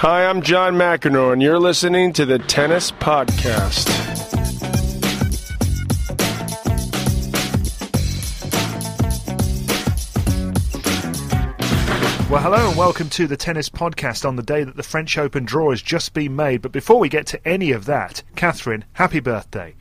Hi, I'm John McEnroe, and you're listening to the Tennis Podcast. Well, hello and welcome to the Tennis Podcast on the day that the French Open draw has just been made. But before we get to any of that, Catherine, happy birthday.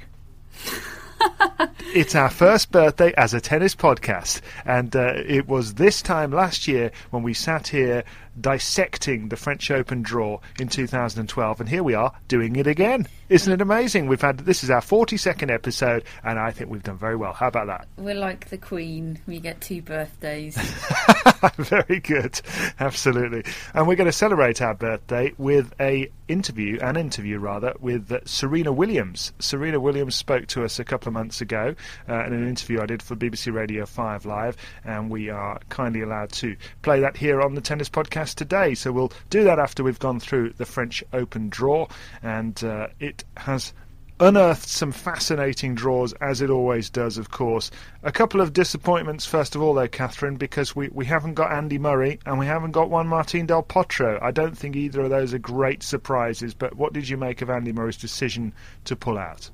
It's our first birthday as a tennis podcast, and uh, it was this time last year when we sat here dissecting the French Open draw in 2012, and here we are doing it again. Isn't it amazing? We've had this is our 42nd episode, and I think we've done very well. How about that? We're like the Queen. We get two birthdays. very good, absolutely. And we're going to celebrate our birthday with a interview, an interview rather, with Serena Williams. Serena Williams spoke to us a couple of months ago uh, in an interview I did for BBC Radio 5 Live, and we are kindly allowed to play that here on the Tennis Podcast today. So we'll do that after we've gone through the French Open draw, and uh, it has unearthed some fascinating draws, as it always does, of course. A couple of disappointments, first of all, though, Catherine, because we, we haven't got Andy Murray and we haven't got Juan Martín del Potro. I don't think either of those are great surprises, but what did you make of Andy Murray's decision to pull out?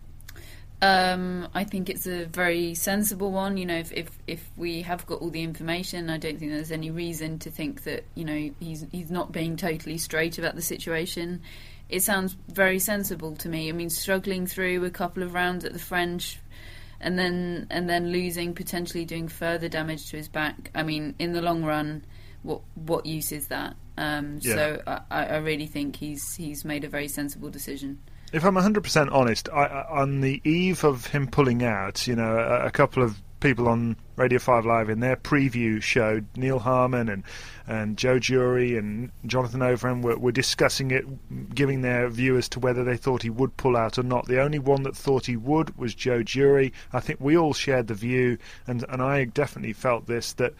Um, I think it's a very sensible one. You know, if, if if we have got all the information, I don't think there's any reason to think that you know he's he's not being totally straight about the situation. It sounds very sensible to me. I mean, struggling through a couple of rounds at the French, and then and then losing, potentially doing further damage to his back. I mean, in the long run, what what use is that? Um, Yeah. So I, I really think he's he's made a very sensible decision. If I'm 100% honest, I, on the eve of him pulling out, you know, a, a couple of people on Radio 5 Live in their preview show, Neil Harman and, and Jo Durie and Jonathan Overend were, were discussing it, giving their view as to whether they thought he would pull out or not. The only one that thought he would was Jo Durie. I think we all shared the view, and, and I definitely felt this, that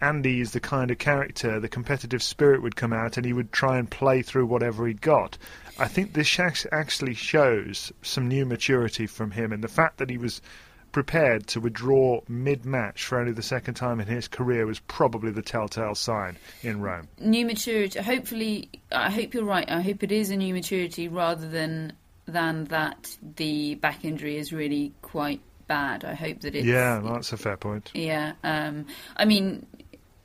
Andy is the kind of character, the competitive spirit would come out and he would try and play through whatever he'd got. I think this actually shows some new maturity from him and the fact that he was prepared to withdraw mid match for only the second time in his career was probably the telltale sign in Rome. new maturity. Hopefully, I hope you're right. I hope it is a new maturity rather than than that the back injury is really quite bad. I hope that it's yeah, that's a fair point. yeah. Um, I mean,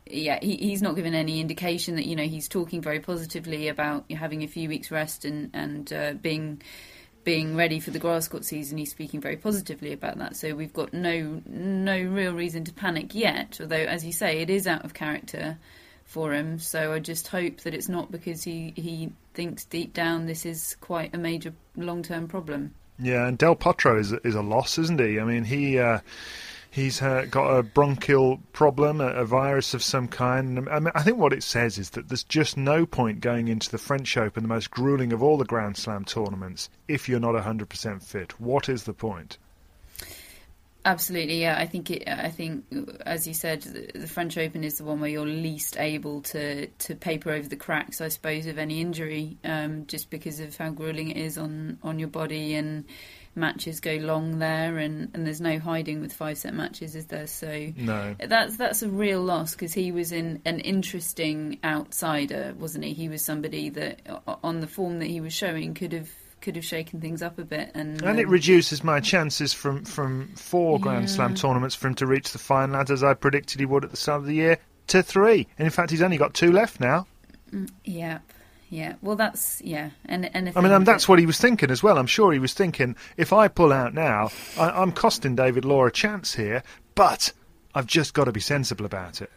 yeah, he, he's not given any indication that you know he's talking very positively about having a few weeks rest and and uh, being being ready for the grass court season. He's speaking very positively about that. So we've got no no real reason to panic yet. Although, as you say, it is out of character for him. So I just hope that it's not because he he thinks deep down this is quite a major long term problem. Yeah, and Del Potro is is a loss, isn't he? I mean, he uh, he's uh, got a bronchial problem, a, a virus of some kind. I, mean, I think what it says is that there's just no point going into the French Open, the most grueling of all the Grand Slam tournaments, if you're not 100% fit. What is the point? Absolutely, yeah. I think it. I think, as you said, the, the French Open is the one where you're least able to to paper over the cracks, I suppose, of any injury, um, just because of how grueling it is on on your body and matches go long there, and, and there's no hiding with five set matches, is there? So No. that's that's a real loss because he was in an interesting outsider, wasn't he? He was somebody that, on the form that he was showing, could have could have shaken things up a bit, and And it um, reduces my chances from, from four Grand Slam tournaments for him to reach the final, as I predicted he would at the start of the year, to three. And in fact, he's only got two left now. yeah, yeah. Well, that's yeah, and and if I mean, um, that's what he was thinking as well. I'm sure he was thinking, if I pull out now, I, I'm costing David Law a chance here, but I've just got to be sensible about it.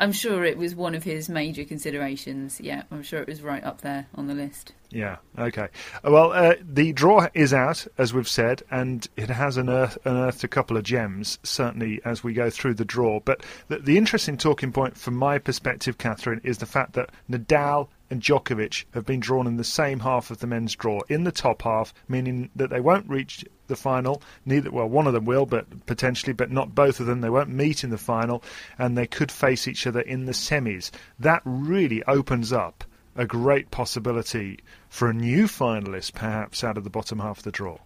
I'm sure it was one of his major considerations. Yeah, I'm sure it was right up there on the list. Yeah. Okay. Uh, Well, uh, the draw is out, as we've said, and it has unearthed, unearthed a couple of gems, certainly as we go through the draw. But the, the interesting talking point from my perspective, Catherine, is the fact that Nadal and Djokovic have been drawn in the same half of the men's draw, in the top half, meaning that they won't reach the final. Neither, well, one of them will, but potentially, but not both of them. They won't meet in the final, and they could face each other in the semis. That really opens up a great possibility for a new finalist, perhaps out of the bottom half of the draw.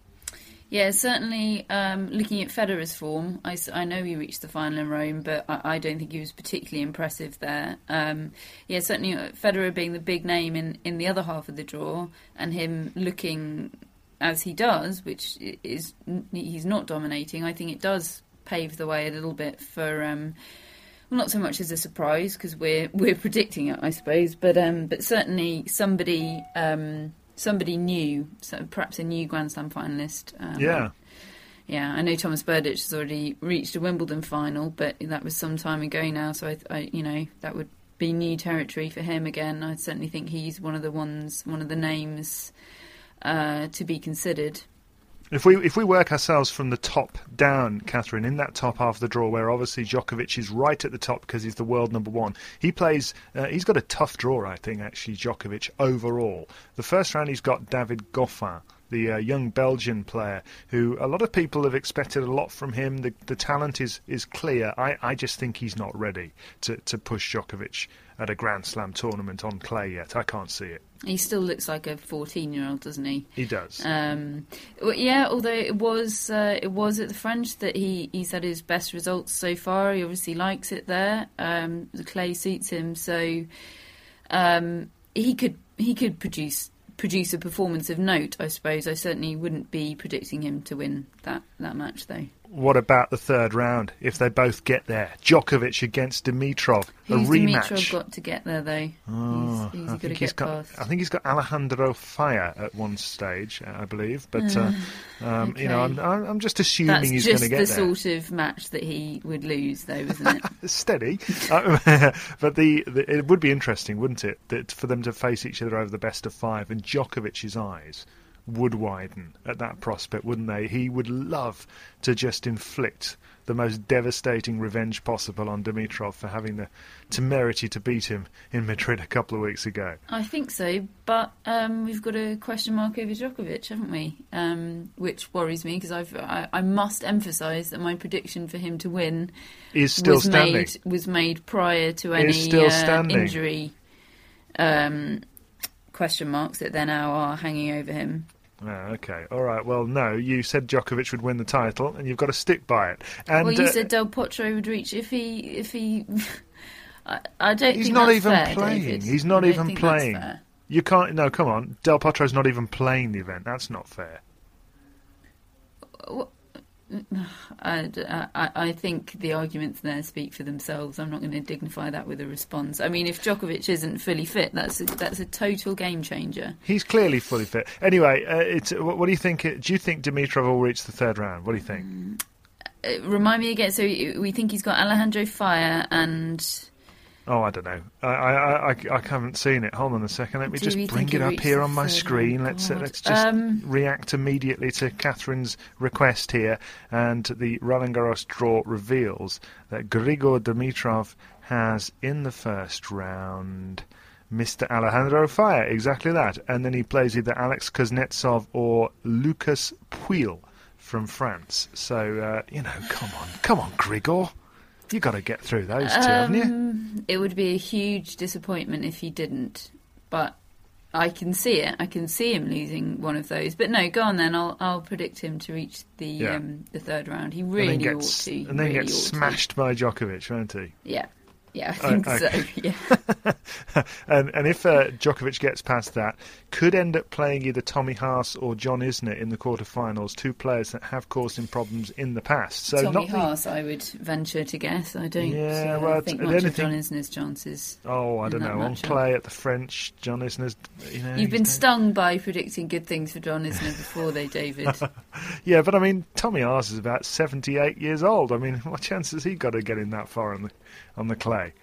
Yeah, certainly. Um, looking at Federer's form, I know he reached the final in Rome, but I, I don't think he was particularly impressive there. Um, yeah, certainly uh, Federer being the big name in, in the other half of the draw, and him looking as he does, which is he's not dominating. I think it does pave the way a little bit for. Um, well, not so much as a surprise because we're we're predicting it, I suppose, but um, but certainly somebody um, somebody new, so perhaps a new Grand Slam finalist. Um, Yeah. yeah. I know Thomas Berdych has already reached a Wimbledon final, but that was some time ago now. So I, I you know, that would be new territory for him again. I certainly think he's one of the ones, one of the names uh, to be considered. If we if we work ourselves from the top down, Catherine, in that top half of the draw, where obviously Djokovic is right at the top because he's the world number one, he plays. Uh, he's got a tough draw, I think, actually, Djokovic overall. The first round, he's got David Goffin, the uh, young Belgian player, who a lot of people have expected a lot from him. The the talent is is clear. I, I just think he's not ready to to push Djokovic at a Grand Slam tournament on clay yet. I can't see it. He still looks like a fourteen-year-old, doesn't he? He does. Um, yeah, although it was uh, it was at the French that he, he's had his best results so far. He obviously likes it there. Um, the clay suits him, so um, he could he could produce produce a performance of note. I suppose. I certainly wouldn't be predicting him to win that that match though. What about the third round? If they both get there, Djokovic against Dimitrov, Who's a rematch. Dimitrov got to get there though? Oh, he's, he's I think he's get got. I think he's got Alejandro Falla at one stage, uh, I believe. But uh, um, you know, I'm. I'm just assuming That's he's going to the get there. sort of match that he would lose, though, isn't it? Steady, Uh, but the, the it would be interesting, wouldn't it, that for them to face each other over the best of five, and Djokovic's eyes would widen at that prospect, wouldn't they? He would love to just inflict the most devastating revenge possible on Dimitrov for having the temerity to beat him in Madrid a couple of weeks ago. I think so, but um, we've got a question mark over Djokovic, haven't we? Um, which worries me because I've I, I must emphasise that my prediction for him to win Is still was standing. made was made prior to any still uh, injury um, question marks that there now are hanging over him. Ah, okay, all right. Well, no, you said Djokovic would win the title, and you've got to stick by it. And well, you uh, said Del Potro would reach if he if he. I, I don't. he's think not even fair, playing. David. He's not even playing. You can't. No, come on. Del Potro's not even playing the event. That's not fair. I, I, I think the arguments there speak for themselves. I'm not going to dignify that with a response. I mean, if Djokovic isn't fully fit, that's a, that's a total game changer. He's clearly fully fit. Anyway, uh, it's. What, what do you think? Do you think Dimitrov will reach the third round? What do you think? Uh, remind me again. So we think he's got Alejandro Falla and Oh, I don't know. I, I, I, I haven't seen it. Hold on a second. Let me Do just bring it up here on my screen. Let's uh, let's just Um, react immediately to Catherine's request here, and the Roland Garros draw reveals that Grigor Dimitrov has in the first round. Mr. Alejandro Falla, exactly that. And then he plays either Alex Kuznetsov or Lucas Pouille from France. So, uh, you know, come on, come on, Grigor. You got to get through those two, haven't you? Um, it would be a huge disappointment if he didn't, but I can see it. I can see him losing one of those. But no, go on then. I'll I'll predict him to reach the Yeah. um, the third round. He really then ought gets, to. and then really gets ought to. smashed by Djokovic, won't he? Yeah. Yeah, I think Oh, okay. so. Yeah. and and if uh, Djokovic gets past that, could end up playing either Tommy Haas or John Isner in the quarterfinals, two players that have caused him problems in the past. So Tommy not the- Haas, I would venture to guess. I don't Yeah, well, think much of John Isner's chances. Oh, I don't know. On clay at the French, John Isner's. You know, You've been stung by predicting good things for John Isner before, though, David. Yeah, but I mean, Tommy Haas is about seventy-eight years old. I mean, what chance has he got of getting that far on the on the clay?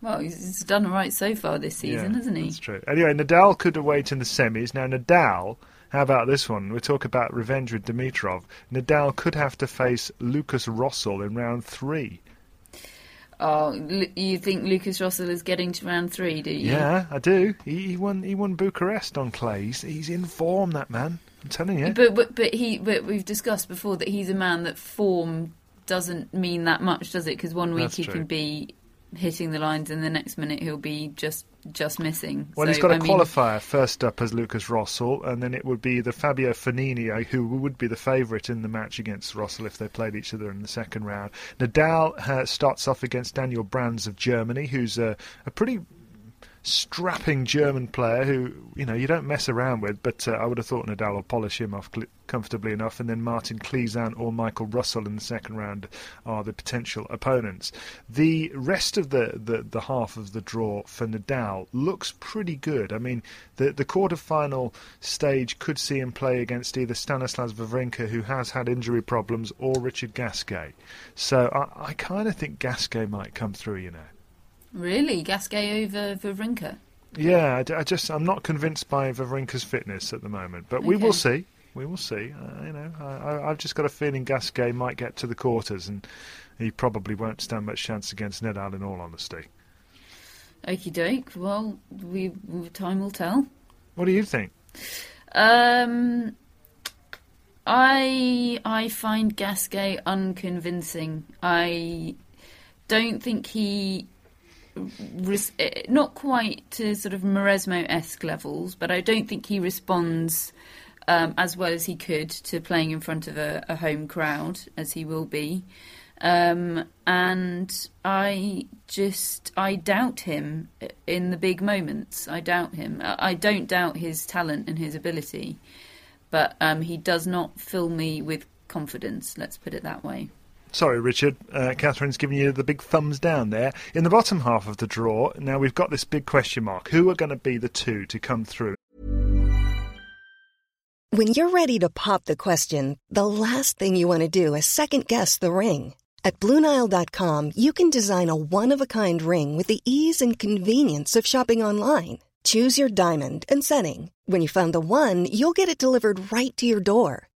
well, he's, done all right so far this season, Yeah, hasn't he? That's true. Anyway, Nadal could await in the semis. Now, Nadal, how about this one? We talk about revenge with Dimitrov. Nadal could have to face Lucas Rosol in round three. Oh, you think Lucas Rosol is getting to round three, do you? Yeah, I do. He, he won. He won Bucharest on clay. He's, he's in form, that man. I'm telling you. But, but but he but we've discussed before that he's a man that form doesn't mean that much, does it? Because one week That's he true. can be hitting the lines, and the next minute he'll be just just missing. Well, so, he's got a I mean, qualifier first up as Lucas Rosol, and then it would be the Fabio Fognini, uh, who would be the favourite in the match against Rosol if they played each other in the second round. Nadal uh, starts off against Daniel Brands of Germany, who's a, a pretty strapping German player who you know you don't mess around with. But uh, I would have thought Nadal will polish him off cl- comfortably enough, and then Martin Klizan or Michael Russell in the second round are the potential opponents. The rest of the, the, the half of the draw for Nadal looks pretty good. I mean, the the quarterfinal stage could see him play against either Stanislas Wawrinka, who has had injury problems, or Richard Gasquet. So I, I kind of think Gasquet might come through. You know. Really Gasquet over Wawrinka. Yeah, I d- I, just I'm not convinced by Wawrinka's fitness at the moment, but we will see. We will see. Uh, you know, I, I, I've just got a feeling Gasquet might get to the quarters, and he probably won't stand much chance against Nadal. In all honesty, Okie doke. Well, we time will tell. what do you think? Um, I I find Gasquet unconvincing. I don't think he, res- eh, not quite to sort of Mauresmo esque levels, but I don't think he responds um, as well as he could to playing in front of a, a home crowd as he will be. Um, and I just I doubt him in the big moments. I doubt him. I I don't doubt his talent and his ability, but um, he does not fill me with confidence. Let's put it that way. Sorry, Richard. Uh, Catherine's giving you the big thumbs down there. In the bottom half of the draw, now we've got this big question mark. Who are going to be the two to come through? When you're ready to pop the question, the last thing you want to do is second guess the ring. At Bluenile.com, you can design a one of a kind ring with the ease and convenience of shopping online. Choose your diamond and setting. When you find the one, you'll get it delivered right to your door.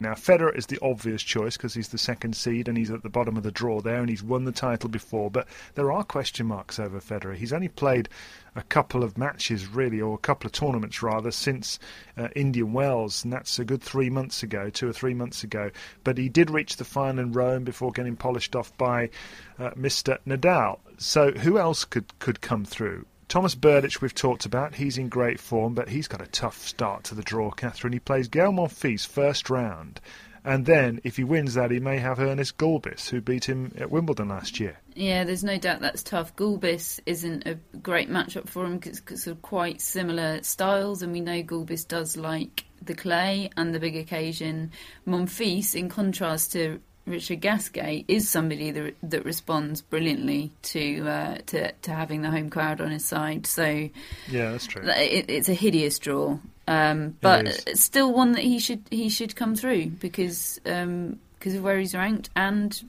Now, Federer is the obvious choice because he's the second seed and he's at the bottom of the draw there and he's won the title before. But there are question marks over Federer. He's only played a couple of matches, really, or a couple of tournaments rather, since uh, Indian Wells, and that's a good three months ago, two or three months ago. But he did reach the final in Rome before getting polished off by uh, Mr. Nadal. So who else could, could come through? Thomas Berdych, we've talked about. He's in great form, but he's got a tough start to the draw, Catherine. He plays Gael Monfils first round. And then, if he wins that, he may have Ernest Gulbis, who beat him at Wimbledon last year. Yeah, there's no doubt that's tough. Gulbis isn't a great matchup for him because it's of quite similar styles, and we know Gulbis does like the clay and the big occasion. Monfils, in contrast to Richard Gasquet is somebody that, that responds brilliantly to, uh, to to having the home crowd on his side. So yeah, that's true. It, it's a hideous draw, um, but it's still one that he should he should come through because um, because of where he's ranked and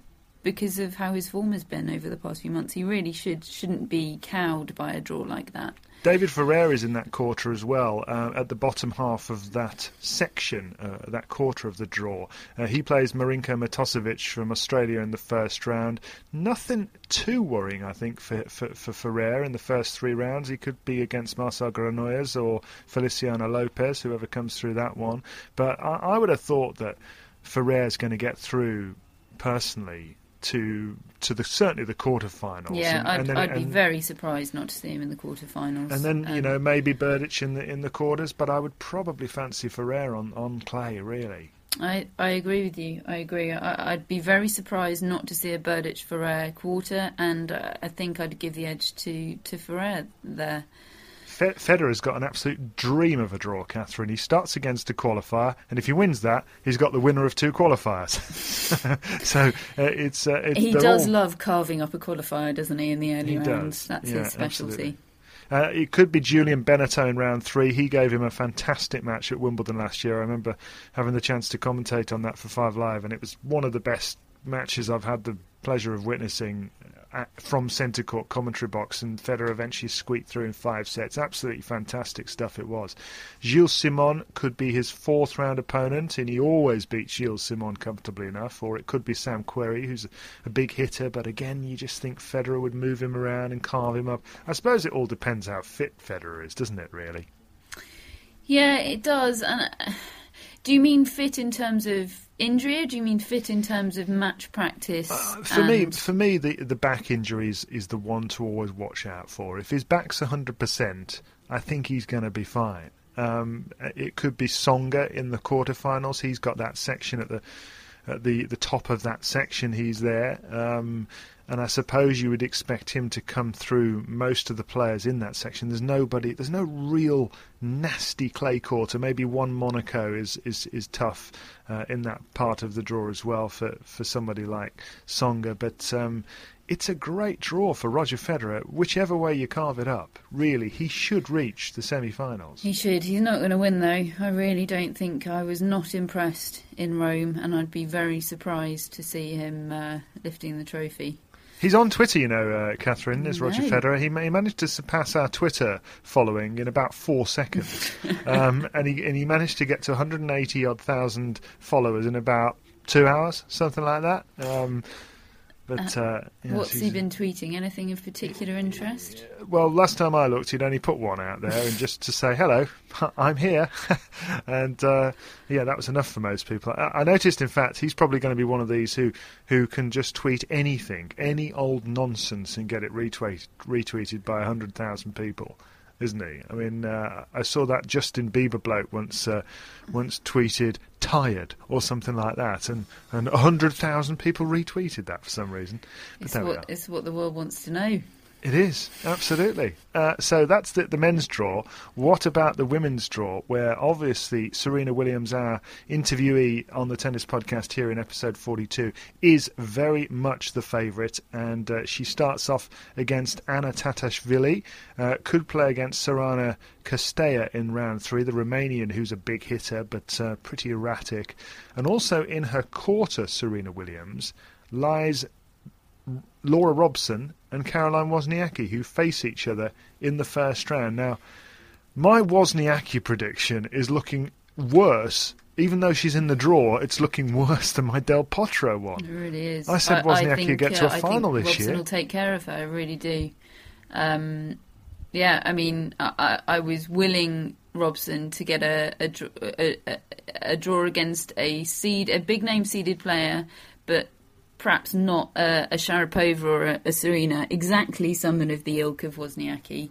because of how his form has been over the past few months. He really should shouldn't be cowed by a draw like that. David Ferrer is in that quarter as well, uh, at the bottom half of that section, uh, that quarter of the draw. Uh, he plays Marinko Matosevic from Australia in the first round. Nothing too worrying, I think, for, for, for Ferrer in the first three rounds. He could be against Marcel Granollers or Feliciano Lopez, whoever comes through that one. But I, I would have thought that Ferrer's going to get through personally to to the certainly the quarterfinals. Yeah, and, I'd, and then, I'd be very surprised not to see him in the quarterfinals. And then um, you know maybe Berdych in the in the quarters, but I would probably fancy Ferrer on on clay. Really. I, I agree with you. I agree. I, would be very surprised not to see a Berdych Ferrer quarter, and uh, I think I'd give the edge to to Ferrer there. Federer's got an absolute dream of a draw, Catherine. He starts against a qualifier, and if he wins that, he's got the winner of two qualifiers. so uh, it's, uh, it's, he does all... love carving up a qualifier, doesn't he? In the early he rounds, does. that's yeah, his specialty. Uh, it could be Julian Benneteau in round three. He gave him a fantastic match at Wimbledon last year. I remember having the chance to commentate on that for Five Live, and it was one of the best matches I've had the pleasure of witnessing at, from centre court commentary box, and Federer eventually squeaked through in five sets. Absolutely fantastic stuff it was. Gilles Simon could be his fourth round opponent, and he always beats Gilles Simon comfortably enough. Or it could be Sam Querrey, who's a, big hitter, but again, you just think Federer would move him around and carve him up. I suppose it all depends how fit Federer is, doesn't it? Really. Yeah, it does. And uh, do you mean fit in terms of injury, or do you mean fit in terms of match practice? Uh, for me, for me, the the back injury is, is the one to always watch out for. If his back's hundred percent, I think he's going to be fine. Um, it could be Tsonga in the quarterfinals. He's got that section at the at the the top of that section. He's there. Um, and I suppose you would expect him to come through most of the players in that section. There's nobody, there's no real nasty clay court, or maybe Juan Monaco is is is tough uh, in that part of the draw as well for for somebody like Tsonga. But um, it's a great draw for Roger Federer, whichever way you carve it up. Really, he should reach the semi-finals. He should. He's not going to win though. I really don't think. I was not impressed in Rome, and I'd be very surprised to see him uh, lifting the trophy. He's on Twitter, you know, uh, Catherine, is Roger Federer. He, he, managed to surpass our Twitter following in about four seconds. um, and, he, and he managed to get to 180 odd thousand followers in about two hours, something like that. Um, but uh, uh, yes, what's he been tweeting? Anything of particular interest? Well, last time I looked, he'd only put one out there, and just to say hello, I'm here, and uh, yeah, that was enough for most people. I, I, noticed, in fact, he's probably going to be one of these who who can just tweet anything, any old nonsense, and get it retweet, retweeted by hundred thousand people isn't he? I mean, uh, I saw that Justin Bieber bloke once uh, once tweeted "tired" or something like that, and and hundred thousand people retweeted that for some reason. But it's what, it's what the world wants to know. It is absolutely. Uh, so that's the, the, men's draw. What about the women's draw? Where obviously Serena Williams, our interviewee on the tennis podcast here in episode 42, is very much the favourite, and uh, she starts off against Anna Tatashvili. Uh, could play against Sorana Cirstea in round three, the Romanian who's a big hitter but uh, pretty erratic, and also in her quarter, Serena Williams lies Laura Robson and Caroline Wozniacki, who face each other in the first round. Now, my Wozniacki prediction is looking worse. Even though she's in the draw, it's looking worse than my Del Potro one. It really is. I said Wozniacki think, would get to a uh, final I think this Robson year. will take care of her. I really do. Um, yeah, I mean, I, I, I was willing Robson to get a a, a, a, a draw against a seed, a big name seeded player, but perhaps not a, a Sharapova or a, a Serena, exactly someone of the ilk of Wozniacki,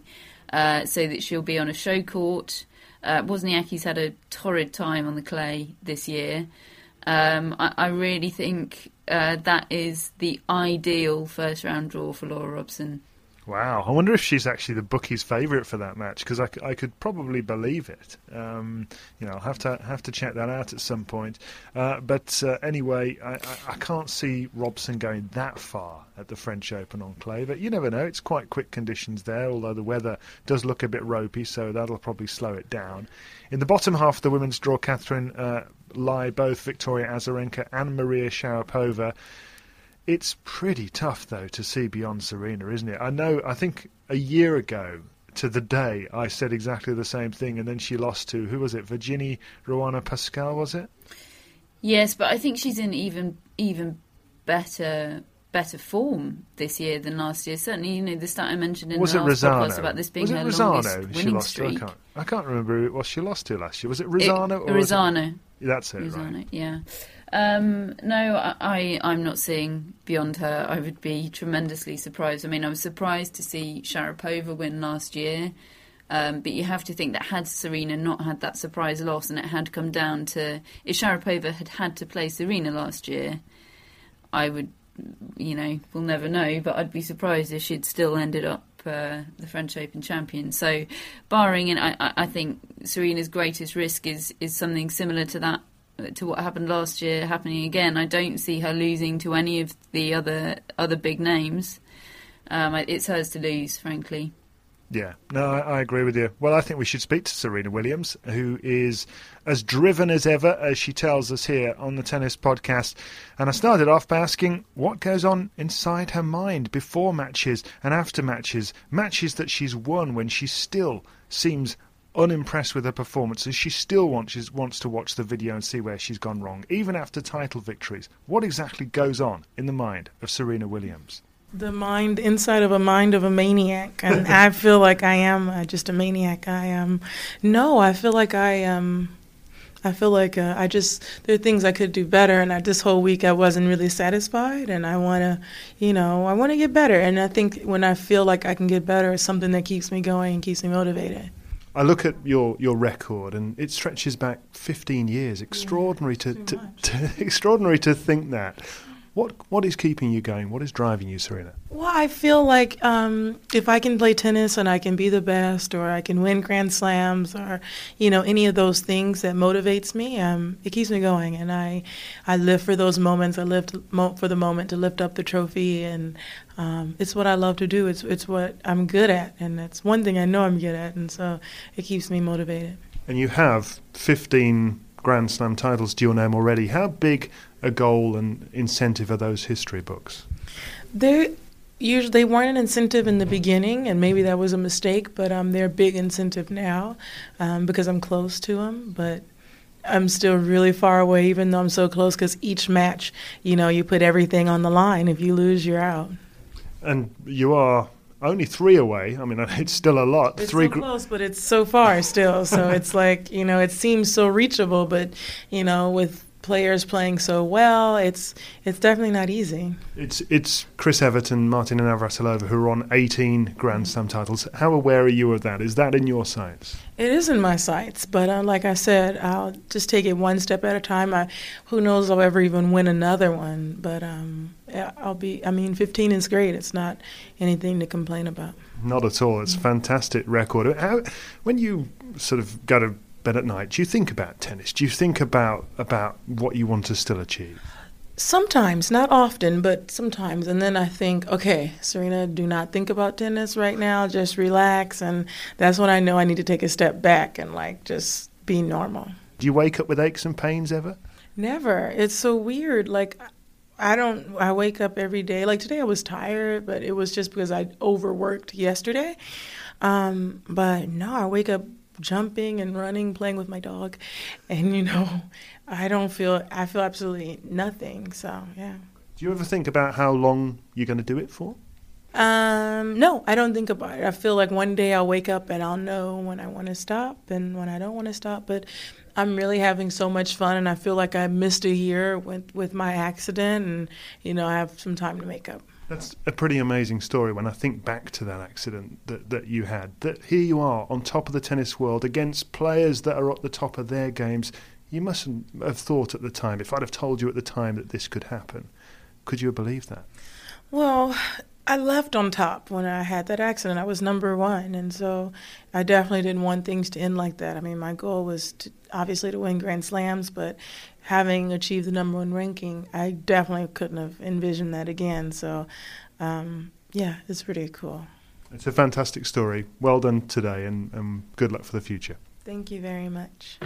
uh, so that she'll be on a show court. Uh, Wozniacki's had a torrid time on the clay this year. Um, I, I really think uh, that is the ideal first round draw for Laura Robson. Wow, I wonder if she's actually the bookie's favourite for that match because I, I could probably believe it. Um, you know, I'll have to have to check that out at some point. Uh, but uh, anyway, I, I, I can't see Robson going that far at the French Open on clay. But you never know; it's quite quick conditions there. Although the weather does look a bit ropey, so that'll probably slow it down. In the bottom half of the women's draw, Catherine uh, lie both Victoria Azarenka and Maria Sharapova. It's pretty tough, though, to see beyond Serena, isn't it? I know, I think a year ago to the day, I said exactly the same thing, and then she lost to, who was it? Virginie Ruana Pascal, was it? Yes, but I think she's in even even better better form this year than last year. Certainly, you know, the stat I mentioned in was the it last Razzano? podcast about this being was it her Razzano longest winning lost to? I streak. can't, I can't remember who it was she lost to last year. Was it It- Razzano? or was it- Razzano. That's it, Razzano, right. yeah. Um, no, I, I, I'm not seeing beyond her. I would be tremendously surprised. I mean, I was surprised to see Sharapova win last year. Um, but you have to think that had Serena not had that surprise loss and it had come down to if Sharapova had had to play Serena last year, I would, you know, we'll never know, but I'd be surprised if she'd still ended up uh, the French Open champion. So, barring, and I, I I think Serena's greatest risk is is something similar to that, to what happened last year happening again. I don't see her losing to any of the other other big names. Um, it's hers to lose, frankly. Yeah, no, I, I agree with you. Well, I think we should speak to Serena Williams, who is as driven as ever, as she tells us here on the Tennis Podcast. And I started off by asking what goes on inside her mind before matches and after matches, matches that she's won when she still seems unimpressed with her performances. She still wants, wants to watch the video and see where she's gone wrong, even after title victories. What exactly goes on in the mind of Serena Williams? The mind inside of a mind of a maniac, and I feel like I am uh, just a maniac. I am. no, I feel like I am. I feel like uh, I just there are things I could do better, and I, this whole week I wasn't really satisfied, and I want to, you know, I want to get better, and I think when I feel like I can get better, it's something that keeps me going and keeps me motivated. I look at your, your record and it stretches back 15 years. Extraordinary to, to, to extraordinary to think that. What what is keeping you going? What is driving you, Serena? Well, I feel like um, if I can play tennis and I can be the best, or I can win Grand Slams, or you know any of those things that motivates me, um, it keeps me going, and I I live for those moments. I live to, for the moment to lift up the trophy, and um, it's what I love to do. It's it's what I'm good at, and it's one thing I know I'm good at, and so it keeps me motivated. And you have 15 Grand Slam titles to your name already. How big a goal and incentive are those history books? They usually they weren't an incentive in the beginning, and maybe that was a mistake. But um, they're a big incentive now um, because I'm close to them. But I'm still really far away, even though I'm so close. Because each match, you know, you put everything on the line. If you lose, you're out. And you are only three away. I mean, it's still a lot. It's three so gr- close, but it's so far still. So it's like you know, it seems so reachable, but you know, with players playing so well, it's it's definitely not easy. It's it's Chris Everton, Martina Navratilova, who are on 18 Grand Slam titles. How aware are you of that? Is that in your sights? It is in my sights, but uh, like I said, I'll just take it one step at a time. I, who knows I'll ever even win another one, but um, I'll be. I mean, 15 is great. It's not anything to complain about. Not at all. It's a fantastic record. How, when you sort of go to bed at night, do you think about tennis? Do you think about about what you want to still achieve? Sometimes, not often, but sometimes. And then I think, okay, Serena, do not think about tennis right now. Just relax. And that's when I know I need to take a step back and like just be normal. Do you wake up with aches and pains ever? Never. It's so weird. Like, I don't. I wake up every day. Like today, I was tired, but it was just because I overworked yesterday. Um, but no, I wake up jumping and running, playing with my dog, and you know, I don't feel. I feel absolutely nothing. So yeah. Do you ever think about how long you're going to do it for? Um, no, I don't think about it. I feel like one day I'll wake up and I'll know when I want to stop and when I don't want to stop. But I'm really having so much fun, and I feel like I missed a year with with my accident, and you know I have some time to make up. That's a pretty amazing story when I think back to that accident that, that you had. That here you are on top of the tennis world against players that are at the top of their games. You mustn't have thought at the time, if I'd have told you at the time that this could happen, could you have believed that? Well, I left on top when I had that accident. I was number one, and so I definitely didn't want things to end like that. I mean, my goal was to, obviously to win Grand Slams, but having achieved the number one ranking, I definitely couldn't have envisioned that again. So, um, yeah, it's pretty cool. It's a fantastic story. Well done today, and, and good luck for the future. Thank you very much.